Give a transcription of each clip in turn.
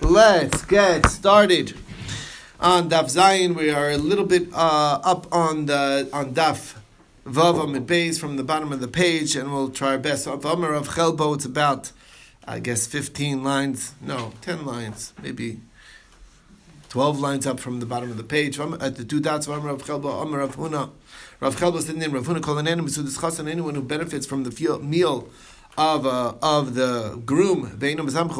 Let's get started on Daf Zayin. We are a little bit uh, up on the on Daf Vav Amid Beis from the bottom of the page, and we'll try our best. Of Amar of Chelbo, it's about, I guess, fifteen lines. No, ten lines, maybe. 12 lines up from the bottom of the page. At the two dots of Amar of Chelbo, Amar of Huna. Rav Chelbo said Rav Huna, call an enemy to discuss anyone who benefits from the meal of uh, of the groom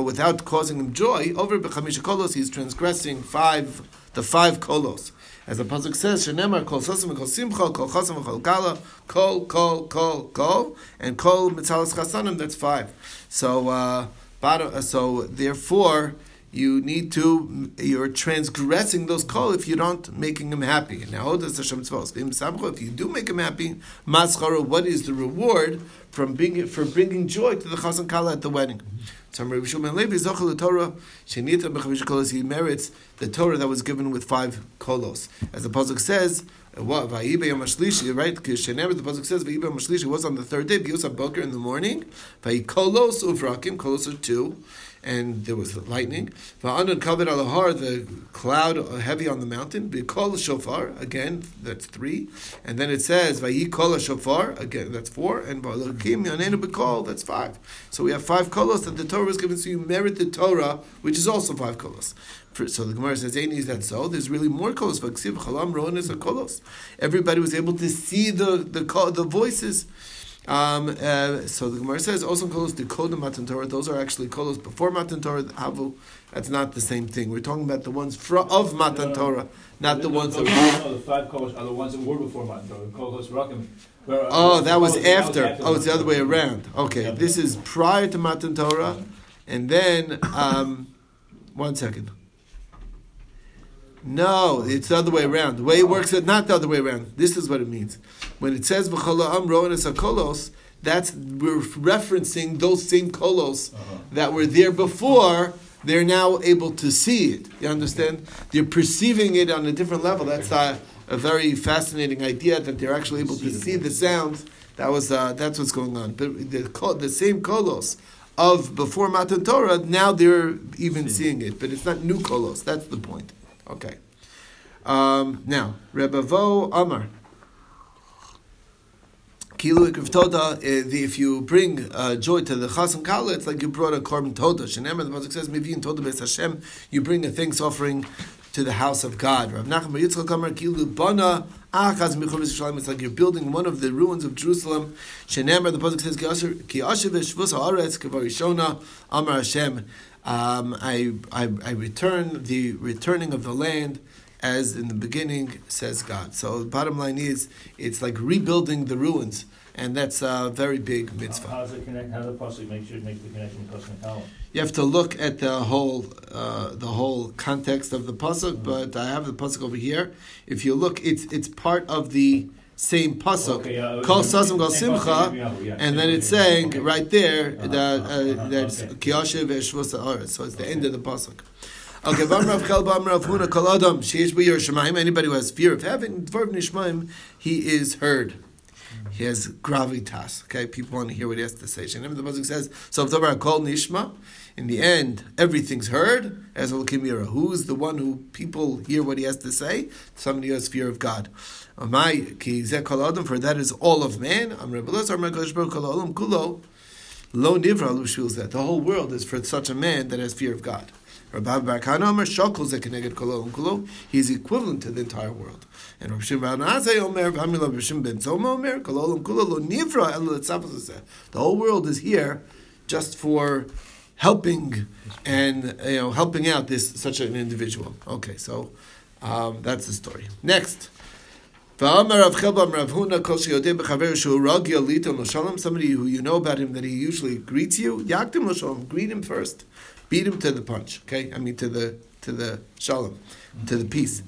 without causing him joy over b'chamisha kolos he's transgressing five the five kolos as the pasuk says shenemar kol sosim kol simcha kol chosim kol gala kol kol kol kol and kol mitzalas chasanim that's five so uh, so therefore you need to you're transgressing those kol if you don't making him happy. Now, does Hashem if you do make him happy, maschara, what is the reward from being for bringing joy to the chasan kala at the wedding? Kolos. He merits the Torah that was given with five kolos, as the pasuk says. Uh, what Yom Shlishi, right? The pasuk says Vayibe Yom Shlishi was on the third day. He Biyusa Boker in the morning. Vayikolos uvrakim. Kolos are two and there was lightning. The cloud heavy on the mountain. B'kol shofar, again, that's three. And then it says, Vayi kol shofar, again, that's four. And Ba'alakim yanenu b'kol, that's five. So we have five kolos that the Torah was given, so you merit the Torah, which is also five kolos. So the Gemara says, "Ain't is that so? There's really more kolos. Everybody was able to see the the the voices. Um, uh, so the Gemara says also kolos the kodem matan Torah. Those are actually kolos before matan Torah. Havu. That's not the same thing. We're talking about the ones fr- of matan Torah, not the, ones that. No, the five kolos are the ones that were before matan Torah. Kolos rakim. Uh, oh, that was after. Oh, it's the other way around. Okay, this is prior to matan Torah, and then um, one second. No, it's the other way around. The way it works, is not the other way around. This is what it means. When it says v'chola amro and kolos, that's we're referencing those same kolos uh-huh. that were there before. They're now able to see it. You understand? They're perceiving it on a different level. That's a, a very fascinating idea that they're actually able to see the sounds. That was uh, that's what's going on. But the the same kolos of before Matan Torah, now they're even seeing it. But it's not new kolos. That's the point. Okay. Um, now, Rebavo Amar. Kilu Toda, eh, if you bring uh, joy to the Chasan Kala, it's like you brought a korban Toda. Shenemar, the Pasuk says, Mivin Toda Beis Hashem, you bring a thanks offering to the house of God. Rav Nachman Bar Yitzchak Amar Kilu Bana Achaz Michur Yerushalayim. It's like you're building one of the ruins of Jerusalem. Shenemar, the Pasuk says, Ki Asher V'Shvus Haaretz Kevarishona Amar Hashem. Um, I, I, I return the returning of the land as in the beginning says God. So the bottom line is it's like rebuilding the ruins, and that's a very big mitzvah. How does it connect? How does the pasuk make sure it make the connection with pasuk You have to look at the whole uh, the whole context of the pasuk, mm-hmm. but I have the pasuk over here. If you look, it's it's part of the same pasuk. Kol sasim kol simcha, and then it's saying right there uh-huh, that uh, uh-huh, that's eshvus So it's the end of the pasuk. Okay, Vamrav Chelba Amrav Huna Kol Adam Sheish B'Yer Anybody who has fear of heaven, Dvarv Nishmaim, he is heard. He has gravitas. Okay, people want to hear what he has to say. Shenem the pasuk says, "So Kol Nishma." In the end, everything's heard as Elokim Yira. Who's the one who people hear what he has to say? Somebody who has fear of God. For that is all of man. Lo nivra The whole world is for such a man that has fear of God. He's equivalent to the entire world. And Rav Shimon Omer, Rav Shimon ben Zoma Omer, Kulo Lo Nivra The whole world is here just for helping and you know helping out this such an individual. Okay, so um, that's the story. Next. Somebody who you know about him that he usually greets you, greet him first, beat him to the punch. Okay, I mean to the to the shalom, to the peace.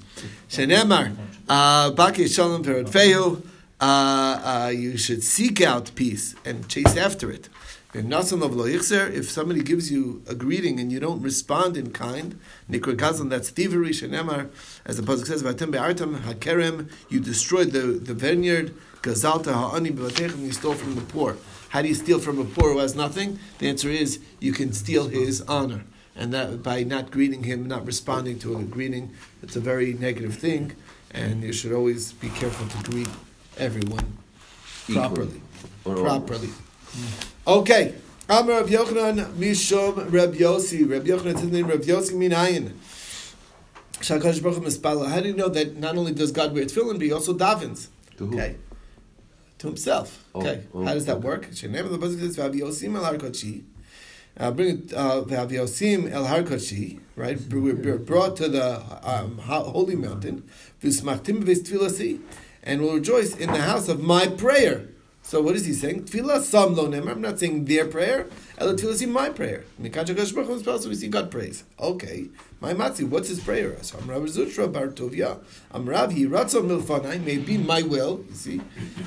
Shenemar, uh, baki shalom feyu. Uh, uh, you should seek out peace and chase after it. If somebody gives you a greeting and you don't respond in kind, nikra gazlan, that's thievery, shenemar, as the pasuk says, "Vatem be'artam hakerem," you destroyed the, the vineyard, gazalta ha'ani you stole from the poor. How do you steal from a poor who has nothing? The answer is you can steal his honor. and that by not greeting him, not responding to a greeting, it's a very negative thing, and you should always be careful to greet everyone properly. Properly. Okay. Amar Rav Yochanan Mishom Reb Yossi. Reb Yochanan his name. Reb Yossi Minayin. Shakadosh Baruch Hu How do you know that not only does God wear tefillin, but he also davens? Okay. To himself. Oh, Okay. oh, How does that okay. work? Shenem of the pasuk says Vav Yosim El Har Kodeshi. Uh, bring it uh, El Har Kodeshi. Right. We're, brought to the um, holy mountain. And will rejoice in the house of my prayer. So what is he saying? Tefillah sam lo nemer. I'm not saying their prayer. El tefillah my prayer. Mikach Hakadosh Baruch Hu Mispala, So we see God praise. Okay. My matzi. What's his prayer? I'm Rav Zutra Bar Tovia. I'm Rav Yiratzon Milfanai. May be my will. You see,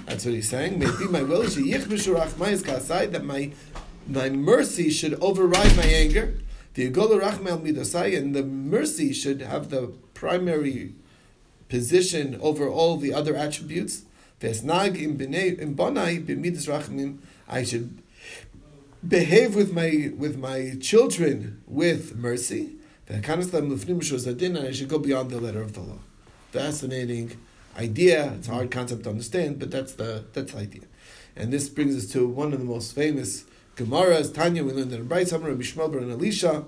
that's what he's saying. May be my will. Sheyich b'shurach mayis kasai. That my my mercy should override my anger. And the mercy should have the primary position over all the other attributes. I should behave with my with my children with mercy. Shozadin, and I should go beyond the letter of the law. Fascinating idea. It's a hard concept to understand, but that's the that's the idea. And this brings us to one of the most famous Gemaras. Tanya, we learned in Brayz Hamar, Rabbi Shmuel bar Elisha.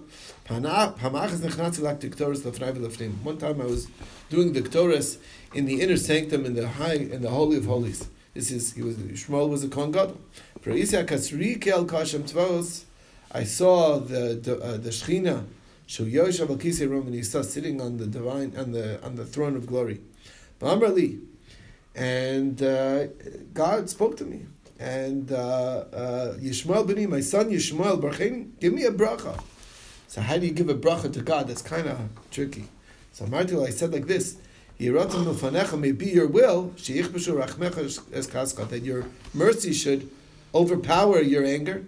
One time I was doing the Ktoris in the inner sanctum in the high in the holy of holies. This is he was Shmuel was a Kohen Gadol. I saw the the, uh, the Shechina Shel Yoshav Al Kisei Rom, and he saw sitting on the divine on the on the throne of glory. And uh, God spoke to me. And uh, uh, Yishmael b'ni, my son Yishmael Barchein, give me a bracha. So how do you give a bracha to God? That's kind of tricky. So Martil, I said like this: may be your will, that your mercy should overpower your anger.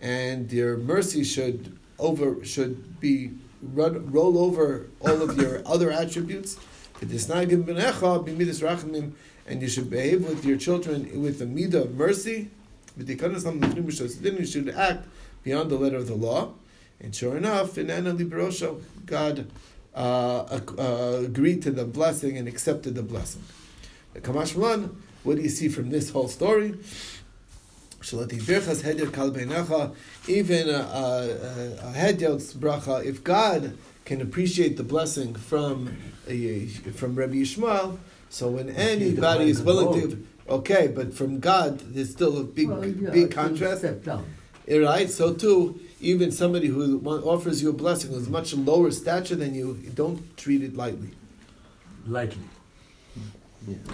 V'yagol rachmecha midasecha, and your mercy should over should be run, roll over all of your other attributes. V'tisnagim b'necha b'midas rachamim, and you should behave with your children with the midah of mercy. V'tikanas lam lefnim b'shosdin, you should act beyond the letter of the law. And sure enough, in Anna God uh, uh, agreed to the blessing and accepted the blessing. The Kamash Malan, what do you see from this whole story? Shalati birchas hedyer kal beinecha, even a, a, a hedyot's bracha, if God can appreciate the blessing from a, from Rabbi Yishmael, so when anybody is willing to, okay, but from God, there's still a big, Well, yeah, big contrast. Right? So too, even somebody who offers you a blessing who's much lower stature than you, don't treat it lightly. Lightly.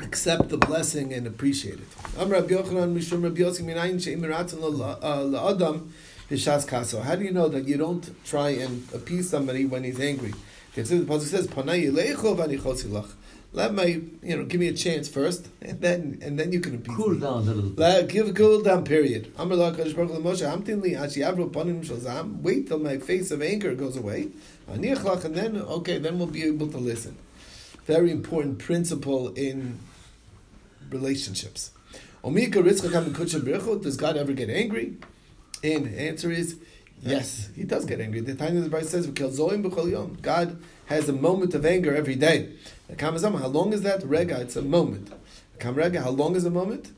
Accept the blessing and appreciate it. Am Rabbi Yochanan Mishum Rabbi Yossi Minayin She'im Miratzon Lo- uh, La'adam B'Shas Kaso. How do you know that you don't try and appease somebody when he's angry? The pasuk says, "Panay yileicho v'anichosi lach." Let my, you know, give me a chance first, and then and then you can appease Cool me. down a little bit. Let, give a cool down period. Amar la Kadosh Baruch Hu Moshe, Hamtin li ashi avro panim shel zam. Wait till my face of anger goes away. And then okay, then we'll be able to listen. Very important principle in relationships. Does God ever get angry? And the answer is yes, He does get angry. The time of the Bible says. God has a moment of anger every day. How long is that? Rega, it's a moment. How long is a moment?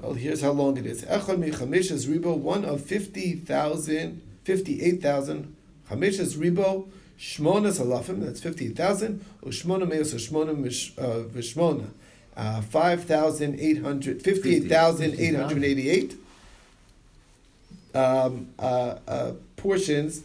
Well, here's how long it is. Ribo, one of 50,000, 58,000. Chamishas ribo, shmonas halafim, that's 58,000. Ushmona meos, ushmona uh, vishmona. Uh, 5,800, 58,888 um, uh, uh, portions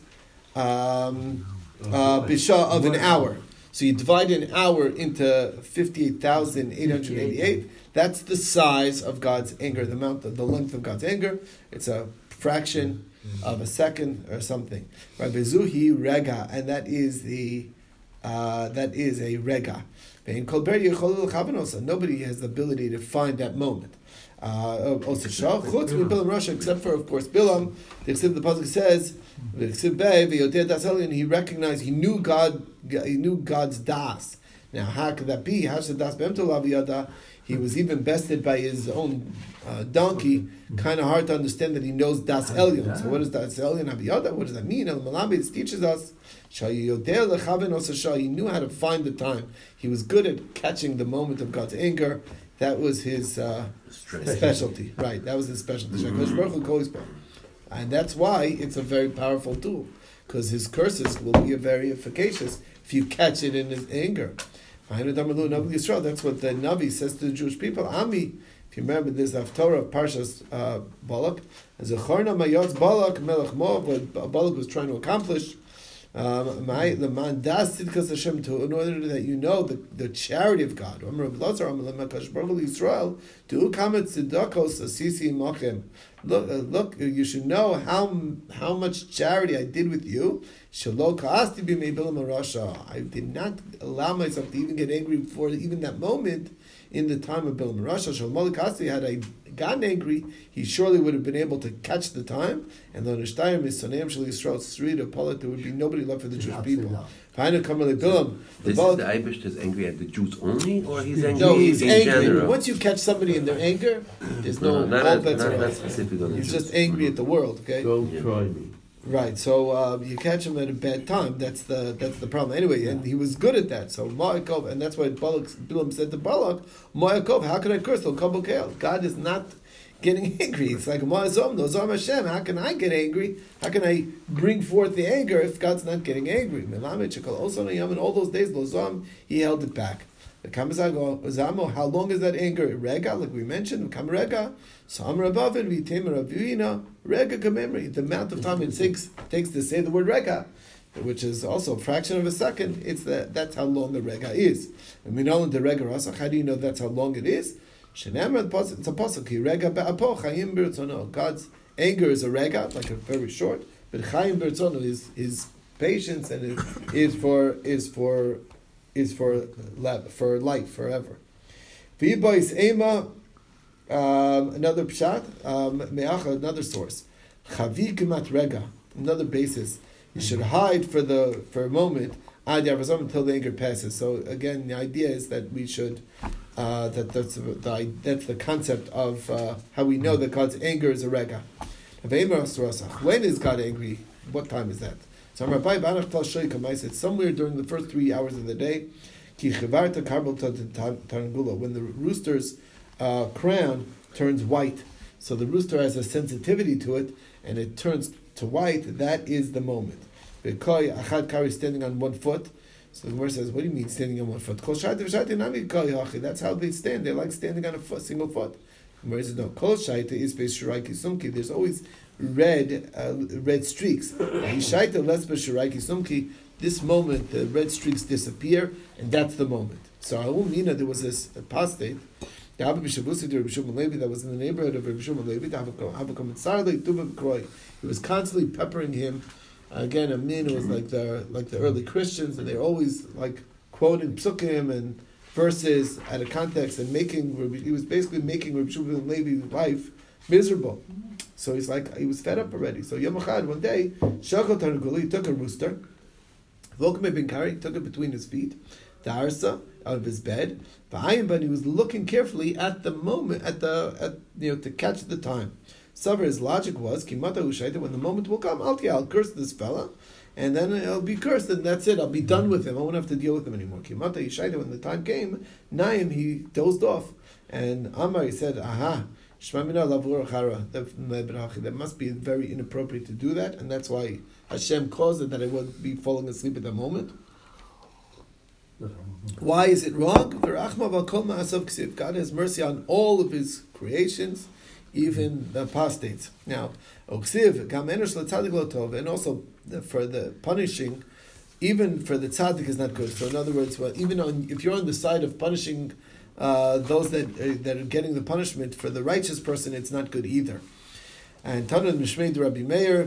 um, uh, of an hour. So you divide an hour into 58,888. That's the size of God's anger, the amount, the length of God's anger. It's a fraction of a second or something. Right, Bezuhi rega, and that is the uh, that is a rega. Nobody has the ability to find that moment. Uh, except for of course Bilam. The except the pasuk says, He recognized, he knew God, he knew God's das. Now, how could that be? How should das He was even bested by his own uh, donkey. Kind of hard to understand that he knows das elyon. So what is das elyon aviyada? What does that mean? El Malabid teaches us. He knew how to find the time. He was good at catching the moment of God's anger. That was his uh, specialty. Right, that was his specialty. And that's why it's a very powerful tool. Because his curses will be very efficacious if you catch it in his anger. That's what the Navi says to the Jewish people. Ami, if you remember this Haftorah of Parshas uh, Balak, as a Chorna Mayotz Balak, Melech Moab, what Balak was trying to accomplish, um, the man das tzidkas Hashem to in order that you know the, the charity of God. Look, uh, look, you should know how how much charity I did with you. I did not allow myself to even get angry before even that moment in the time of Bilam Rasha. Had I gotten angry, he surely would have been able to catch the time. And the Nishtayim is Sonem Shal Yisrael Srida Polit, there would be nobody left for the Jewish people. This is the Eibish is angry at the Jews only, or he's angry no, he's in angry. general? Once you catch somebody in their anger, there's no, no, not, all not, bets not, are not specific on the You're Jews. just angry at the world, okay? Don't Yeah. try me. Right. So uh, you catch him at a bad time. That's the that's the problem. Anyway, and he was good at that. So Ma'akov, and that's why Balak Bilam said to Balak, Ma'akov, how can I curse? God is not getting angry. It's like Ma'azom, no Zom Hashem. How can I get angry? How can I bring forth the anger if God's not getting angry? Also in all those days, Lozom, he held it back. The Kamazago Zamo, how long is that anger? Rega, like we mentioned, Kamarega, Samar above it, Vitamar Avina, Rega Kamemri. The amount of time it takes takes to say the word Rega. Which is also a fraction of a second. It's that that's how long the rega is. And we know in the rega rasach. How do you know that's how long it is? It's a pasuk. Rega be'apo chayim. God's anger is a rega, like a very short, but chayim b'rtzono is his patience and is, for is for is for for life forever. V'yibois ema. Um, another pshat, um, me'acha, another source. Chavi gemat rega, another basis. You should hide for the for a moment ad until the anger passes. So again, the idea is that we should uh, that that's the, that's the concept of uh, how we know that God's anger is a rega. When is God angry? What time is that? So Rabbi Banach Tal said somewhere during the first three hours of the day. Ki chivarta karbel when the rooster's uh, crown turns white. So the rooster has a sensitivity to it, and it turns to white. That is the moment. Bekoy achad kari standing on one foot. So the Gemara says, "What do you mean standing on one foot?" That's how they stand. They like standing on a foot, single foot. The Gemara says, "No, kol shaita is b'shiraiki sumki." There's always red, uh, red streaks. Shaita less sumki. This moment, the red streaks disappear, and that's the moment. So Aul Mina, there was this apostate. The Abba that was in the neighborhood of Rabbi Shimon Levi. He was constantly peppering him. Again, a min was like the like the early Christians, and they're always like quoting psukim and verses out of context and making. He was basically making Rabbi Shimon Levi's life miserable. So he's like he was fed up already. So Yom Echad, one day, Shachal Targuli took a rooster, Volkme Ben Kari took it between his feet, the arsa out of his bed, but he was looking carefully at the moment, at the at, you know to catch the time. Savar, his logic was, Kimata Ushaita, when the moment will come, I'll, I'll curse this fella, and then I'll be cursed, and that's it. I'll be done with him. I won't have to deal with him anymore. Kimata Ushaita, when the time came, Naim, he dozed off. And Amar, he said, Aha, that must be very inappropriate to do that, and that's why Hashem caused it that I would be falling asleep at the moment. Why is it wrong? God has mercy on all of His creations, even the apostates. Now, and also for the punishing, even for the tzaddik is not good. So, in other words, well, even on, if you're on the side of punishing uh, those that uh, that are getting the punishment for the righteous person, it's not good either. And Tanad Mishmei Rabbi Meir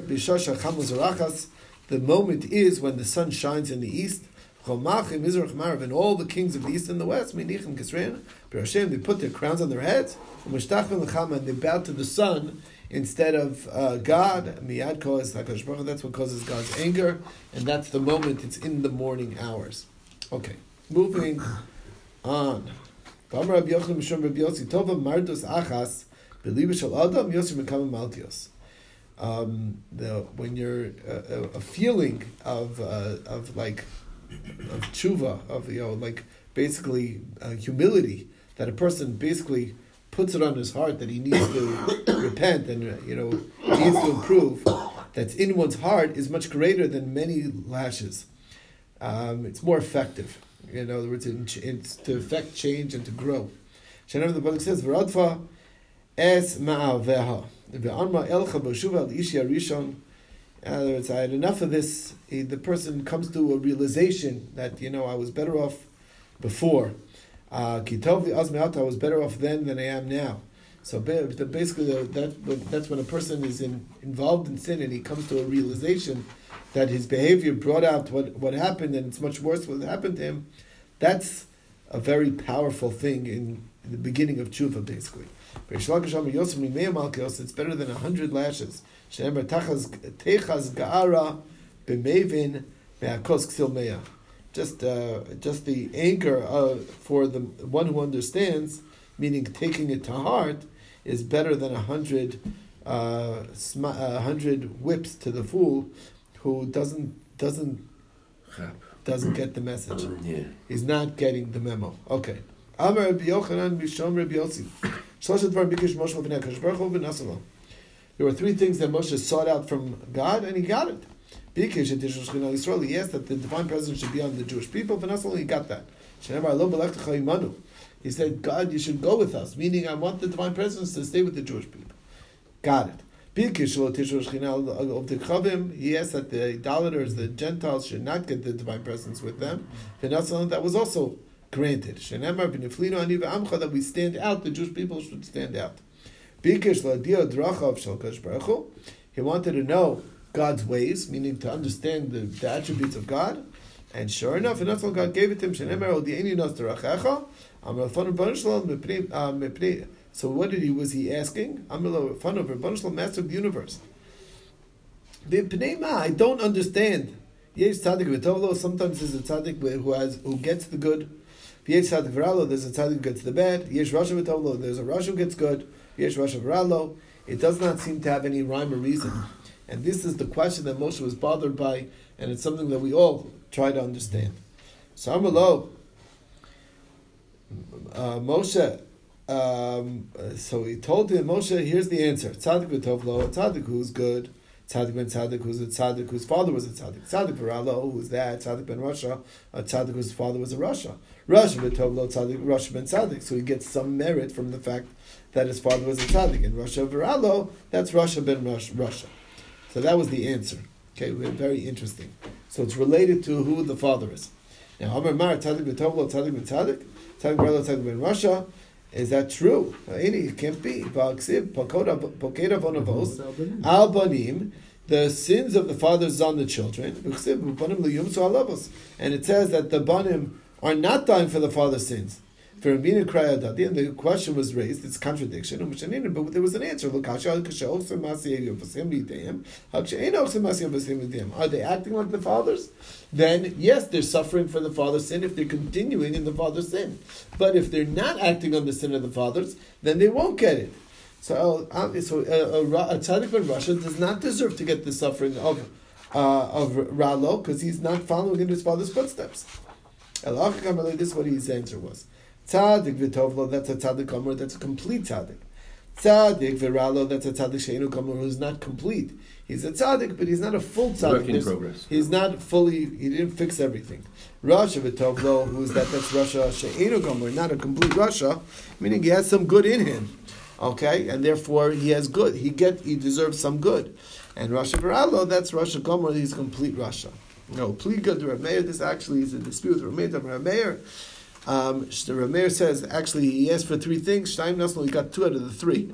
The moment is when the sun shines in the east. And all the kings of the east and the west, Menichem Kisrein, Hashem, they put their crowns on their heads, and they bow to the sun instead of uh, God. That's what causes God's anger, and that's the moment. It's in the morning hours. Okay. moving on. Um, the when you're uh, a, a feeling of uh, of like of tshuva of you know like basically uh, humility that a person basically puts it on his heart that he needs to repent and uh, you know needs to improve that's in one's heart is much greater than many lashes. Um, it's more effective. In other words it's to affect change and to grow. The book says V'radfa es ma'aveha. V'anma elcha b'shuva al arishon in other words, I had enough of this. The person comes to a realization that, you know, I was better off before. Uh, I was better off then than I am now. So basically, that that's when a person is in, involved in sin and he comes to a realization that his behavior brought out what, what happened and it's much worse what happened to him. That's a very powerful thing in, in the beginning of tshuva, basically. It's better than a hundred lashes. Techaz Ga'ara B'mevin Me'akos Ksil Just, uh, just the anchor uh, for the one who understands, meaning taking it to heart, is better than a hundred, uh, a hundred whips to the fool, who doesn't doesn't doesn't get the message. Yeah. He's not getting the memo. Okay. Amar Rabbi Yochanan Mishom Rabbi Yossi. Shloshet Dvar Bikish Moshe V'nei Baruch Hu. There were three things that Moshe sought out from God, and he got it. He asked that the divine presence should be on the Jewish people, but not only he got that. He said, God, you should go with us, meaning I want the divine presence to stay with the Jewish people. Got it. He asked that the idolaters, the Gentiles, should not get the divine presence with them. That was also granted. That we stand out, the Jewish people should stand out. He wanted to know God's ways, meaning to understand the, the attributes of God. And sure enough, and that's what God gave it to him. Uh, so what did he was he asking? Of Master of the universe. I don't understand. Yes, Sometimes there's a tzaddik who has who gets the good. Yes, There's a tzaddik who gets the bad. Yes, There's a rasha who gets good. Yesh. It does not seem to have any rhyme or reason. And this is the question that Moshe was bothered by, and it's something that we all try to understand. So Amalo, uh, Moshe, um, so he told him, Moshe, here's the answer. Tzadik tzaddik who's good, tzaddik ben tzaddik who's a whose father was a tzaddik. Tzaddik v'ralo, who's that? Tzaddik ben Rasha, a tzaddik whose father was a Russia. Rasha v'tovlo, tzaddik, Rasha ben tzaddik. So he gets some merit from the fact that his father was a tzaddik. In Rasha Viralo, that's Rasha ben Rasha. So that was the answer. Okay, very interesting. So it's related to who the father is. Now, Amar Mar, tzaddik b'tovlo, tzaddik b'tzaddik, tzaddik Viralo, tzaddik ben Rasha. Is that true? It can't be. Mhm. Al banim, the sins of the fathers on the children. And it says that the banim are not dying for the father's sins. For Rabina Krayadadi, and the question was raised, it's contradiction, but there was an answer. Are they acting like the fathers? Then, yes, they're suffering for the father's sin if they're continuing in the father's sin. But if they're not acting on the sin of the fathers, then they won't get it. So, uh, so uh, a, a, a tzaddik Rasha does not deserve to get the suffering of uh, of Ralo because he's not following in his father's footsteps. This is what his answer was. Tzaddik v'tovlo, that's a tzaddik gomer, that's a complete tzaddik. Tzaddik v'ralo, that's a tzaddik sheinu gomer, who's not complete. He's a tzaddik, but he's not a full tzaddik. Work in progress. He's not fully, he didn't fix everything. Rasha v'tovlo, who's that, that's Rasha sheinu gomer, not a complete Rasha, meaning he has some good in him. Okay, and therefore he has good. He get he deserves some good. And Rasha Viralo, that's Rasha Gomer, he's complete Rasha. No, please go to Rav Meir. This actually is a dispute with Rav Meir. Um, the Rameir says actually he asked for three things. Shtaim Nasl, he got two out of the three.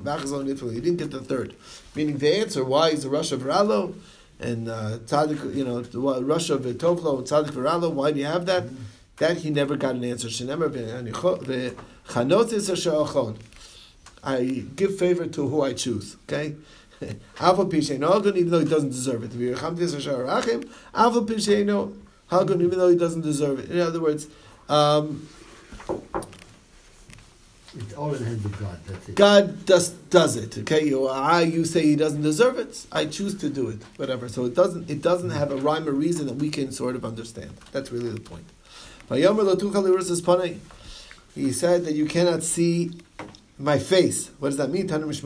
He didn't get the third. Meaning the answer why is the Rasha of Ralo and uh, Tzadik, you know, Rasha of Tovlo and Tzadik Ralo. Why do you have that? That he never got an answer. I give favor to who I choose. Okay. Alpha Pisheino even though he doesn't deserve it. Alpha Pisheino Hagun, even though he doesn't deserve it. In other words, Um, all in the hands of God. That's it. God does does it. Okay, you I you say He doesn't deserve it. I choose to do it. Whatever. So it doesn't it doesn't have a rhyme or reason that we can sort of understand. That's really the point. He said that you cannot see my face. What does that mean? This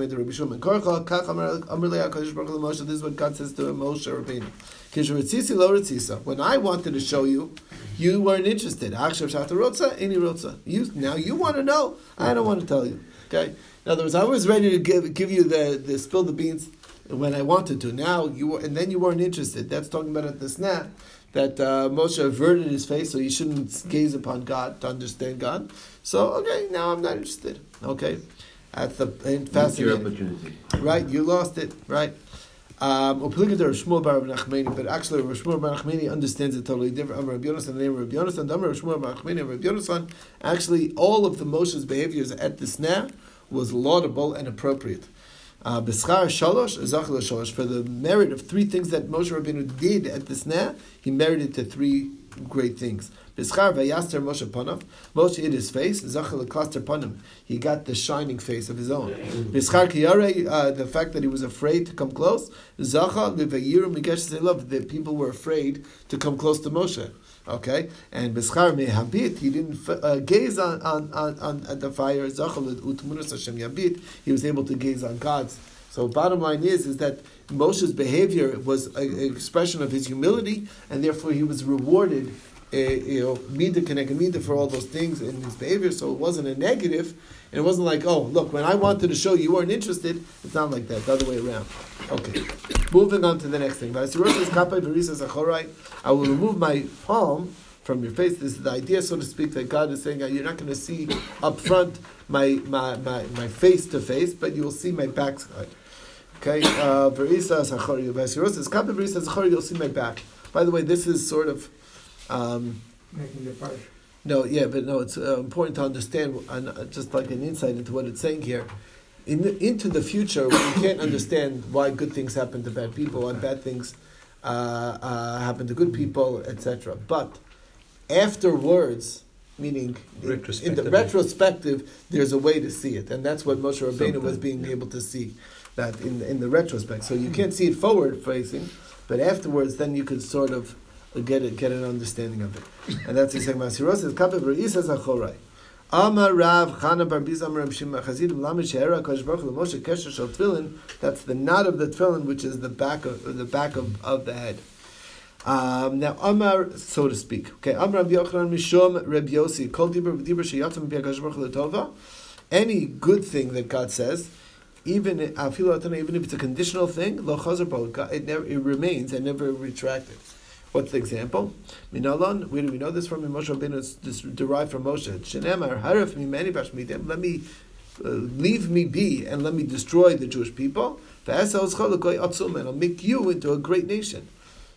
is what God says to Moshe Rabbeinu. When I wanted to show you, you weren't interested. Akshav shachta rotza, any rotza. You now you want to know. I don't want to tell you. Okay. In other words, I was ready to give give you the, the spill the beans when I wanted to. Now you were, and then you weren't interested. That's talking about at the snap that uh, Moshe averted his face, so you shouldn't gaze upon God to understand God. So okay, now I'm not interested. Okay, at the fascinating. opportunity. Right, you lost it. Right. Um, but actually Rabbi Shmuel Bar Nachmani understands it totally different. Amar Rabbi Yonasan, the name of Rabbi Yonasan, Amar Rabbi Shmuel Bar Nachmani, Rabbi Yonasan. Actually, all of the Moshe's behaviors at the snap was laudable and appropriate. B'schar shalosh, zachal shalosh. For the merit of three things that Moshe Rabbeinu did at the snap, he merited to three great things. B'schar vayaster Moshe panav. Moshe hid his face. Zachal cluster panim. He got the shining face of his own. B'schar kiyare, uh, the fact that he was afraid to come close. Zachal livayiru migesh love. The people were afraid to come close to Moshe. Okay, and b'schar mehabit, he didn't uh, gaze on on, on on the fire. Zachal utmunus Hashem yabit. He was able to gaze on God's. So bottom line is is that Moshe's behavior was an expression of his humility, and therefore he was rewarded. Uh, you know, mida connected mida for all those things in his behavior. So it wasn't a negative, and it wasn't like, oh, look, when I wanted to show you weren't interested. It's not like that. The other way around. Okay, moving on to the next thing. I will remove my palm from your face. This is the idea, so to speak, that God is saying you're not going to see up front my, my, my, my face to face, but you will see my backside. Okay, uh, you'll see my back. By the way, this is sort of. Um, Making the part. no, yeah, but no, it's uh, important to understand, uh, just like an insight into what it's saying here. In the, into the future, we can't understand why good things happen to bad people, why bad things uh, uh, happen to good people, etc. But afterwards, meaning in, in the retrospective, there's a way to see it, and that's what Moshe Rabbeinu was being yeah. able to see that in in the retrospect. So you can't see it forward facing, but afterwards, then you could sort of get get an understanding of it, and that's the second Masiros says Kape Bereisa Zachorai. Amar Rav Chana Bar Biza Amar Rav Shimon Chazidim Lamed She'era Kodesh Baruch Moshe Kesher Shel Tefillin. That's the knot of the tefillin, which is the back of the back of, of the head. Um, now Amar, so to speak. Okay, Amar Rabbi Yochanan Mishum Reb Yosi Kol Dibur V'Dibur Sheyatzim Pi HaKadosh Baruch Hu L'Tova. Any good thing that God says, even even if it's a conditional thing, lo chazer it never it remains and never retracted. What's the example? Minalon, where do we know this from? Moshe Rabbeinu, this derived from Moshe. Shenemar harif mimeni bashmidim. Let me uh, leave me be and let me destroy the Jewish people. And I'll make you into a great nation.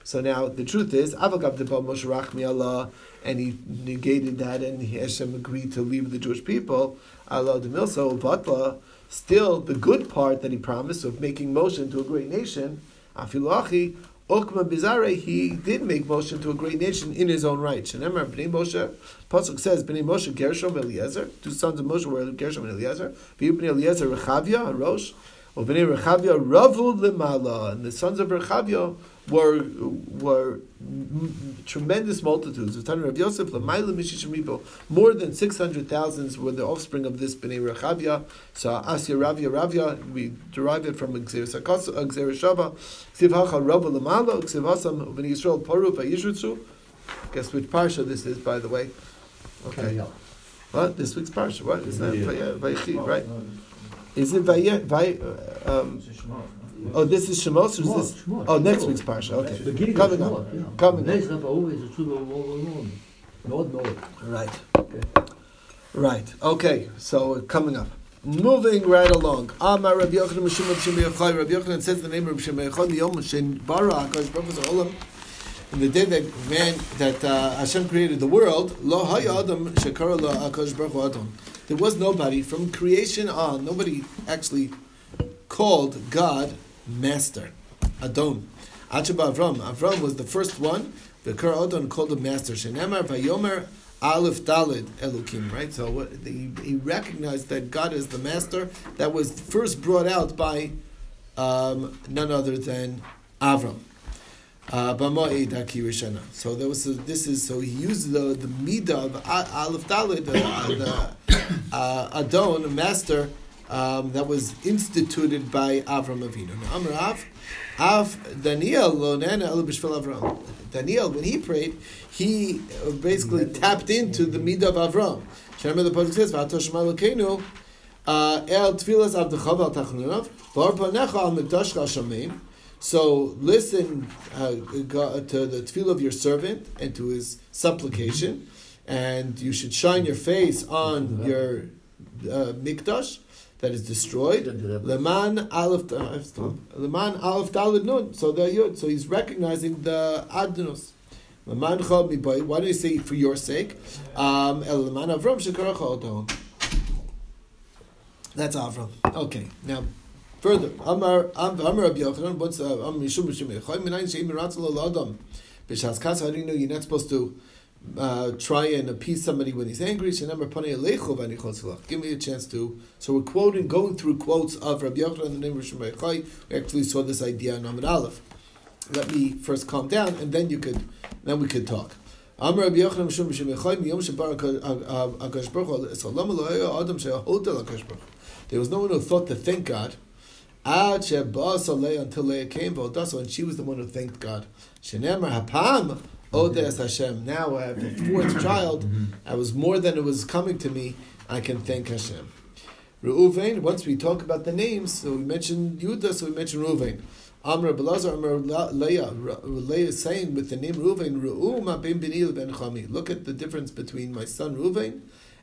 So now the truth is, Moshe Allah, and he negated that, and Hashem agreed to leave the Jewish people. Allah Demilso Batla. Still, the good part that he promised of making Moshe into a great nation, Afilachi Okma Bizarre, he did make Moshe into a great nation in his own right. Shenemar Bnei Moshe, Pasuk says Bnei Moshe Gershom Eliezer. Two sons of Moshe were Gershom and Eliezer. Bnei Eliezer Rechavia, Rosh. Bnei Rechavia Ravu Limala, and the sons of Rechavia were were tremendous multitudes. Rav Yosef More than six hundred thousands were the offspring of this Bnei Rechavia. So Asya Ravia Ravia, we derive it from Xer Sakos uh, Xer Shava. Ksiv Hacha Ravu Limala Ksiv Asam Bnei Yisrael Paru Vayishritzu. Guess which parsha this is, by the way. Okay. What this week's parsha? What is that? Yeah. Vayechi, uh, right? Uh, is it Vayera? Vay, uh, um, Oh, this is Shemos, or is this? Oh, next week's parsha. Okay, coming up, coming up. Right. Right. Okay. So uh, coming up. Moving right along. Amar Rabbi Yochanan Mishum Rabbi Shimon Yochai. Rabbi Yochanan says the name of Rabbi Shimon Yochai. The Yom Shen Bara Hakadosh Baruch Olam. In the day that man that uh, Hashem created the world, Lo Hayadam Shekara Lo Akash Baruch Adam. There was nobody from creation on. Nobody actually called God Master, Adon. Achaba Avram. Avram was the first one. The Adon called him Master. Shenemar Vayomer Aleph Dalid Elokim, right? So what, he, he recognized that God is the master that was first brought out by um, none other than Avram. Uh, B'ma'id. So there was a, this is so he used the the midah of A- Aleph Dalid, uh, the uh, Adon, master um, that was instituted by Avram Avinu. Now, Av, Av Daniel lo nana el b'shvil Avram. Daniel, when he prayed, he uh, basically tapped into the midah of Avram. Remember the pasuk says, "V'ato shema uh, el tfilas avdecha vel tachnunav bar panecha al mikdashcha shamein." So listen uh, to the tefillah of your servant and to his supplication, and you should shine your face on your uh, mikdash that is destroyed. Leman aleph uh, leman aleph dalid nun. So the yud. So he's recognizing the adnos. Leman chol miboy. Why do you say for your sake? Um, el leman avram shekara chol That's Avram. Okay, now further. Amar Am- Amar Rabbi Yochanan. What's Am Mishum Mishum Echayim Minayin Sheim Miratzel Lo Adam. B'Shas Kas. Know you're not supposed to? Uh, try and appease somebody when he's angry. Give me a chance to. So we're quoting, going through quotes of Rabbi Yochanan and the name of Shemai Chai. We actually saw this idea in Amid Aleph. Let me first calm down, and then you could, then we could talk. Amar Rabbi Yochanan Mishum Mishum Echayim Yom Shebar Akash Baruch Hu Esalam Elohei Adam She'ahotel Akash Baruch Hu. There was no one who thought to thank God. Ad Sheba'as Alei until Leah came, V'odasa, and she was the one who thanked God. Shenemar Hapam Odes mm-hmm. Hashem. Now I have the fourth mm-hmm. child. Mm-hmm. I was more than it was coming to me. I can thank Hashem. Reuven. Once we talk about the names, so we mentioned Yudah, so we mentioned Reuven. Amr Belazar, Amr Leah. Leah is saying with the name Reuven, Re'u ben ben Chami. Look at the difference between my son Reuven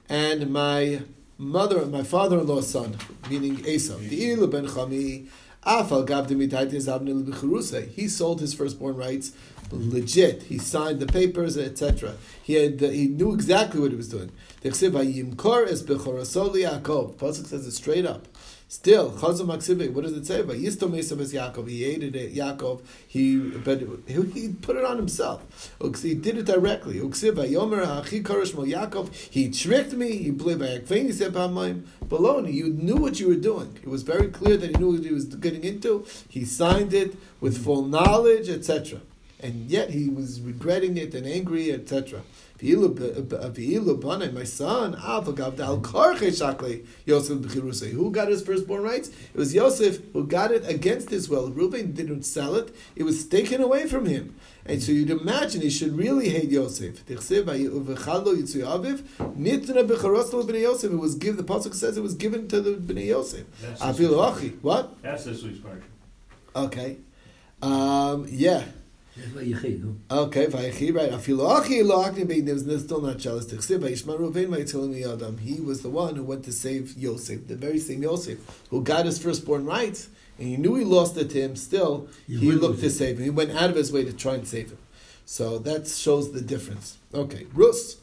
and my mother, of my father-in-law's son, meaning Esau. De'il ben Chami. Afal gav demitaitis abnil b'cherusei. He sold his firstborn rights legit. He signed the papers, etc. He had he knew exactly what he was doing. T'chsiv hayimkor es b'chorasol Yaakov. Pasuk says it straight up. Still, Chazal Maksibe, what does it say? But Yistom Esav as Yaakov. He hated it, Yaakov. He but he, put it on himself. He did it directly. Yaakov. He tricked me. He played by. Baloney. You knew what you were doing. It was very clear that he knew what he was getting into. He signed it with full knowledge, etc. And yet he was regretting it and angry, etc. My son, Yosef who got his firstborn rights? It was Yosef who got it against his will. Reuben didn't sell it; it was taken away from him. And so you'd imagine he should really hate Yosef. It was given. The pasuk says it was given to the bnei Yosef. That's this. What? That's this week's parsha. Okay. Um, yeah. That's why you hate, no? Okay, Vayechi, right. Afilu achi lo akni bein. There's still not jealous. Tichsiv vayishma Ruvain vayitzilim Adam. He was the one who went to save Yosef, the very same Yosef who got his firstborn rights, and he knew he lost it to him. Still, He he looked to save him. He went out of his way to try and save him. So that shows the difference. Okay, Rus.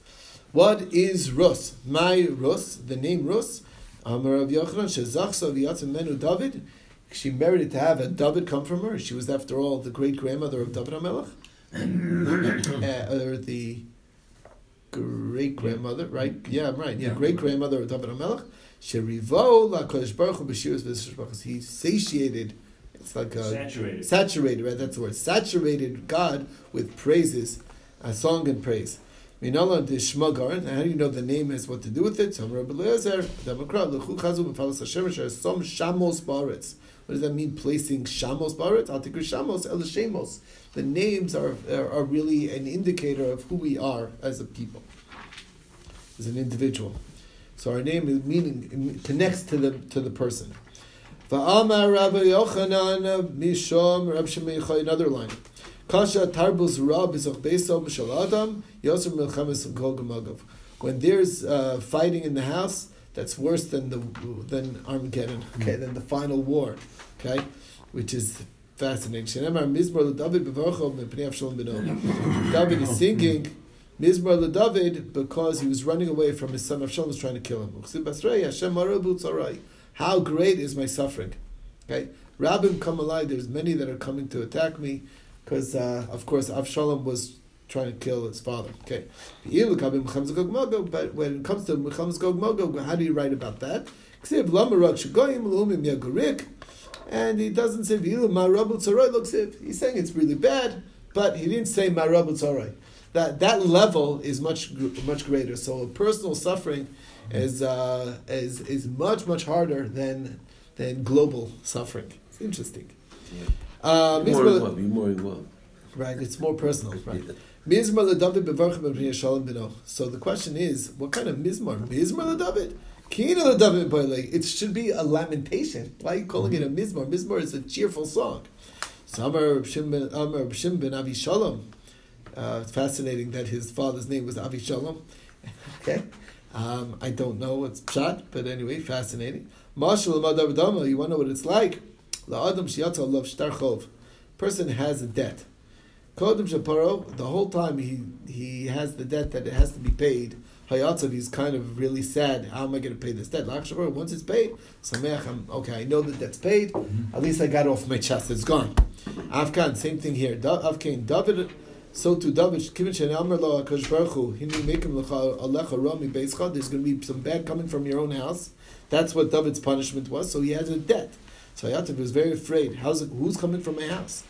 What is Rus? My Rus, the name Rus. Amar Rav Yochanan shezachsa v'yatzim menu David. She merited to have a David come from her. She was, after all, the great grandmother of David HaMelech, uh, or the great grandmother, right? Yeah, I'm right. Yeah, Yeah. great grandmother of David HaMelech. Sherivo la Kodesh Baruch Hu b'shiras v'sishbachas. He satiated. It's like a Saturated. saturated, right? That's the word. Saturated God with praises, a song and praise. Minala de Shmagar. How do you know the name has what to do with it? Some Rabbi Eliezer, Demokrat, Lechu Chazu, B'Falas Hashem, Asher, Shamos Baretz. What does that mean? Placing Shamos Baretz? Al Tikr Shamos, El Shemos. The names are, are really an indicator of who we are as a people, as an individual. So our name is meaning connects to the to the person. Va'amar Rabbi Yochanan Mishom. Another line. Kasha tarbus rab kol. When there's uh, fighting in the house, that's worse than the than Armageddon. Okay, than the final war. Okay, which is fascinating. Shenemar mizmor leDavid bevarcho mepnei Avshalom beno. David is singing mizmor leDavid because he was running away from his son Avshalom was trying to kill him. Uchsim basrei Hashem marabu tzarai. How great is my suffering? Okay, Rabbim come alive. There's many that are coming to attack me because, uh, of course, Avshalom was trying to kill his father. Okay. But when it comes to Gog how do you write about that? And he doesn't say Marabu Tzaroy looks He's saying it's really bad, but he didn't say. That that level is much much greater. So personal suffering is uh, is is much much harder than than global suffering. It's interesting. Yeah. Be more Mizmor- involved. Be more involved. Right, it's more personal. Right. Mizmar shalom. So the question is, what kind of mizmar? Mizmar leDavid. Kina leDavid b'nei. It should be a lamentation. Why are you calling it a mizmar? Mizmar is a cheerful song. So Amar Reb ben- Amar Reb Shimon ben Avi Shalom. Uh, it's fascinating that his father's name was Avi Shalom. okay, um, I don't know what's pshat, but anyway, fascinating. Mashal. You want to know what it's like? La'adam shiyata love shtarchov. Person has a debt. Kodem Shaparo, the whole time he he has the debt that it has to be paid. Hayatzav, he's kind of really sad. How am I going to pay this debt? Lach Shaparo, once it's paid, Sameach, I'm okay. I know the debt's paid. Mm-hmm. At least I got off my chest. It's gone. Afghan, same thing here. Afghan, David. So to David, Kivin Shen Amar Lo Hakadosh Baruch Hu, Hini Mekim Lecha Alecha Rami. There's going to be some bad coming from your own house. That's what David's punishment was. So he has a debt. So Hayatzav was very afraid. How's it, who's coming from my house?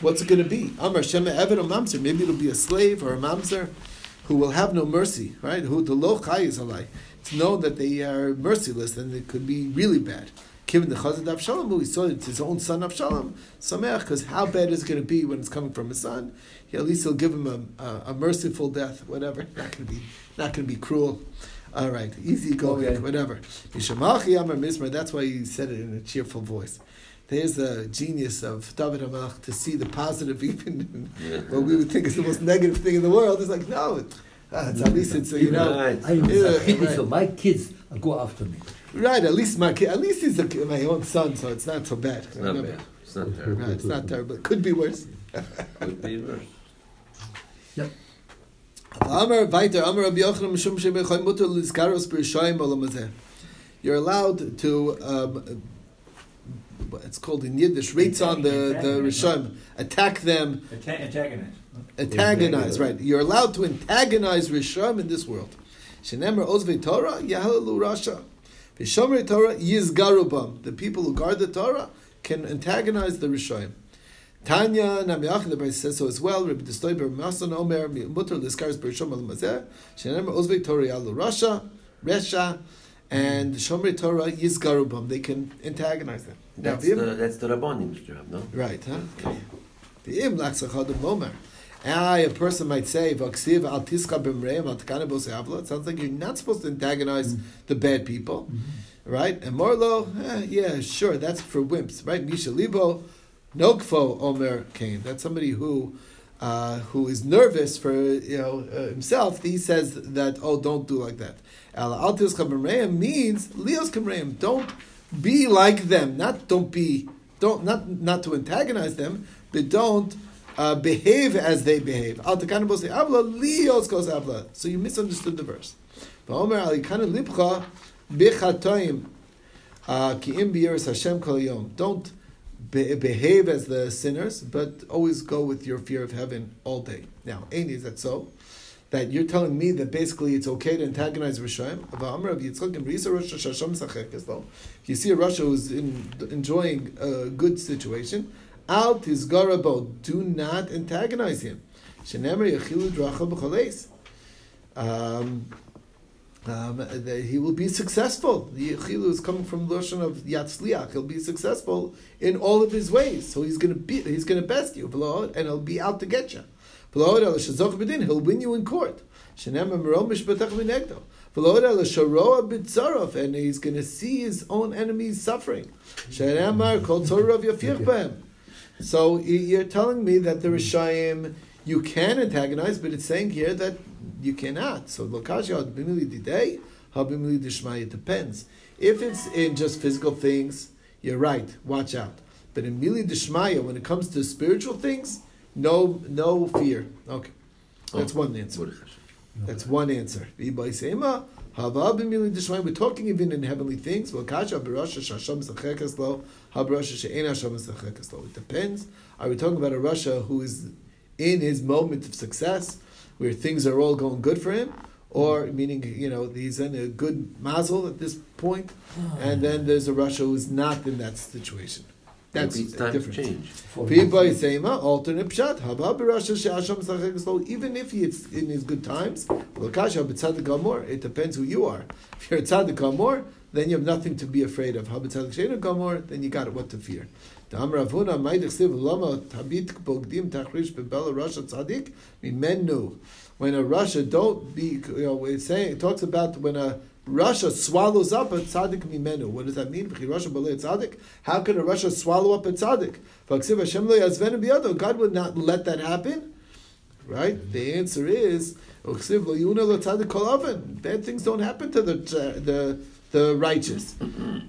What's it going to be? Amar Shema Eved Mamzer. Maybe it'll be a slave or a Mamzer who will have no mercy, right? Who the lo chai is alai. It's known that they are merciless and it could be really bad. Given the chazad Avshalom, who he saw it's his own son Avshalom, Sameach, because how bad is it going to be when it's coming from his son? He, at least he'll give him a, a, a merciful death, whatever. Not going to be, not going to be cruel. All right, easy going, Okay. whatever. Yishamachi Amar Mizmar. That's why he said it in a cheerful voice. There's the genius of David HaMelech to see the positive even in Yeah. what we would think is the most negative thing in the world. It's like, no, ah, it's at least it's, you know, Right. I am Yeah, a kid, right. so my kids go after me. right, at least my kid, at least he's a, my own son, so it's not so bad. It's not bad. It's not terrible. Right, it's not terrible. It could be worse. Could be worse. Amar weiter, Amar Rabbi Yochanan Mishum Shebechai Mutter Lizkaros B'Rishayim Olam Hazeh. You're allowed to, um, what it's called in Yiddish, rates on the, the Rishayim, attack them, Anta- Antagonize. antagonize, right? You're allowed to antagonize Rishayim in this world. Shenemer Ozve Torah, Yahalalu Rasha. V'Shomer Torah, Yizgarubam. The people who guard the Torah can antagonize the Rishayim. Tanya Namiach the Bryce says so as well. Rabbi Destoy Ber Masan Omer Mutter Liskaris Bershom Al Mazeh Shenemer Ozve Torah Yalu Rasha Resha and Shomer Torah Yizgarubam. They can antagonize them. That's the, that's the job, no? Right, huh? Okay. V'im laksachad momer. I, a person might say, "Vaksiv al tiska b'mreim al tkanibos avla." It sounds like you're not supposed to antagonize the bad people, right? And Morlo, eh, yeah, sure, that's for wimps, right? Misha libo, nokfo omer kain. That's somebody who, uh, who is nervous for you know uh, himself. He says that, oh, don't do like that. Al al tiska b'mreim means lios kamreim. Don't be like them. Not don't be don't not not to antagonize them, but don't uh, behave as they behave. Al takanabos avla lios kos avla. So you misunderstood the verse. Va'omer al yikana libcha bichatoim uh, ki im Hashem kol yom. Don't be- behave as the sinners, but always go with your fear of heaven all day. Now, Aini, is that so? That you're telling me that basically it's okay to antagonize Rishayim? If you see a Rasha who's in, enjoying a good situation, Al tizgarabo, do not antagonize him. Um, um, he will be successful. The Yechilu is coming from the notion of Yatzliach. He'll be successful in all of his ways. So he's going to be, he's going to best you, and he'll be out to get you. He'll win you in court. And he's going to see his own enemies suffering. So you're telling me that the Rishayim you can antagonize, but it's saying here that you cannot. So lokasha bimili didei, habimili dishmai. It depends. If it's in just physical things, you're right. Watch out. But in mili dishmaya, when it comes to spiritual things, no, no fear. Okay, that's one answer. That's one answer. V'ibay seima, hava b'mili d'shmayim. We're talking even in heavenly things. Well, kasha b'rasha shasham zachekas b'rasha she'en Hashem zachekas. It depends. Are we talking about a Rasha who is in his moment of success, where things are all going good for him, or meaning you know he's in a good mazel at this point, and then there's a Rasha who's not in that situation. That's Maybe it's time to different. change. For People say, "Ma, alternate pshat. Haba b'Rasha she'asham misachek. Even if it's in his good times, lokasha b'tzadik gamor. It depends who you are. If you're a tzadik gamor, then you have nothing to be afraid of. Haba tzadik she'enu then you got what to fear. Da'am Ravuna ma'idich siv lama tabit bogdim tachrish bebela Rasha tzadik mimenu. When a Rasha don't be, you know, it's saying it talks about when a Rasha swallows up a tzaddik mimenu. What does that mean? Rasha tzaddik. How can a Rasha swallow up a tzaddik? God would not let that happen. Right? The answer is bad things don't happen to the the the righteous.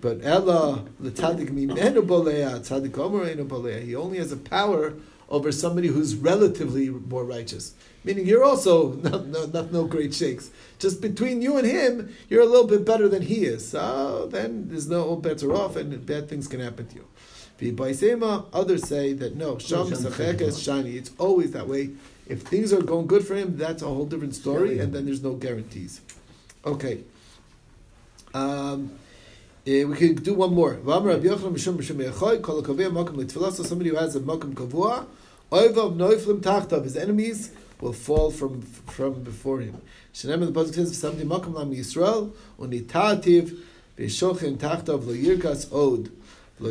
But Ella the tzaddik mimenu bolea tzaddik. He only has a power over somebody who's relatively more righteous. Meaning you're also not, not, not, no great shakes. Just between you and him, you're a little bit better than he is. So then there's no better off, and bad things can happen to you. Others say that no, sham is shiny. It's always that way. If things are going good for him, that's a whole different story, and then there's no guarantees. Okay. Um, uh, we can do one more. Somebody who has a makom kavua, oivav noiflim tachtav, his enemies will fall from from before him. Shenem the pasuk says, "Somebody makom lam Yisrael unitativ v'shochin tachtav lo yirkas od." So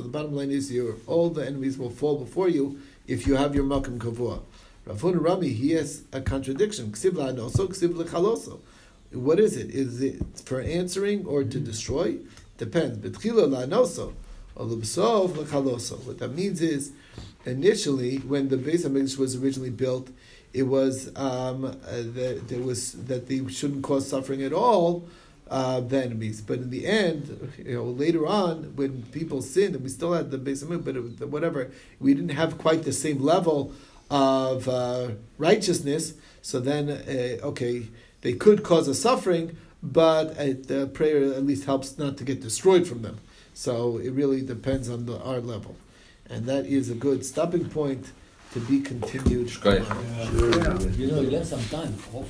the bottom line is, your all the enemies will fall before you if you have your makom kavua. Rafun Rami, he has a contradiction. What is it? Is it for answering or to destroy? Depends. But Kilola Noso or Lubsov Makaloso. What that means is, initially, when the base of English was originally built, it was um, uh, that there was that they shouldn't cause suffering at all. Uh, the enemies, but in the end, you know, later on, when people sinned, and we still had the base of but it, whatever, we didn't have quite the same level of uh, righteousness. So then, uh, okay, they could cause a suffering, but uh, the prayer at least helps not to get destroyed from them. So it really depends on the, our level. And that is a good stopping point to be continued. Great. You know, you have some time off.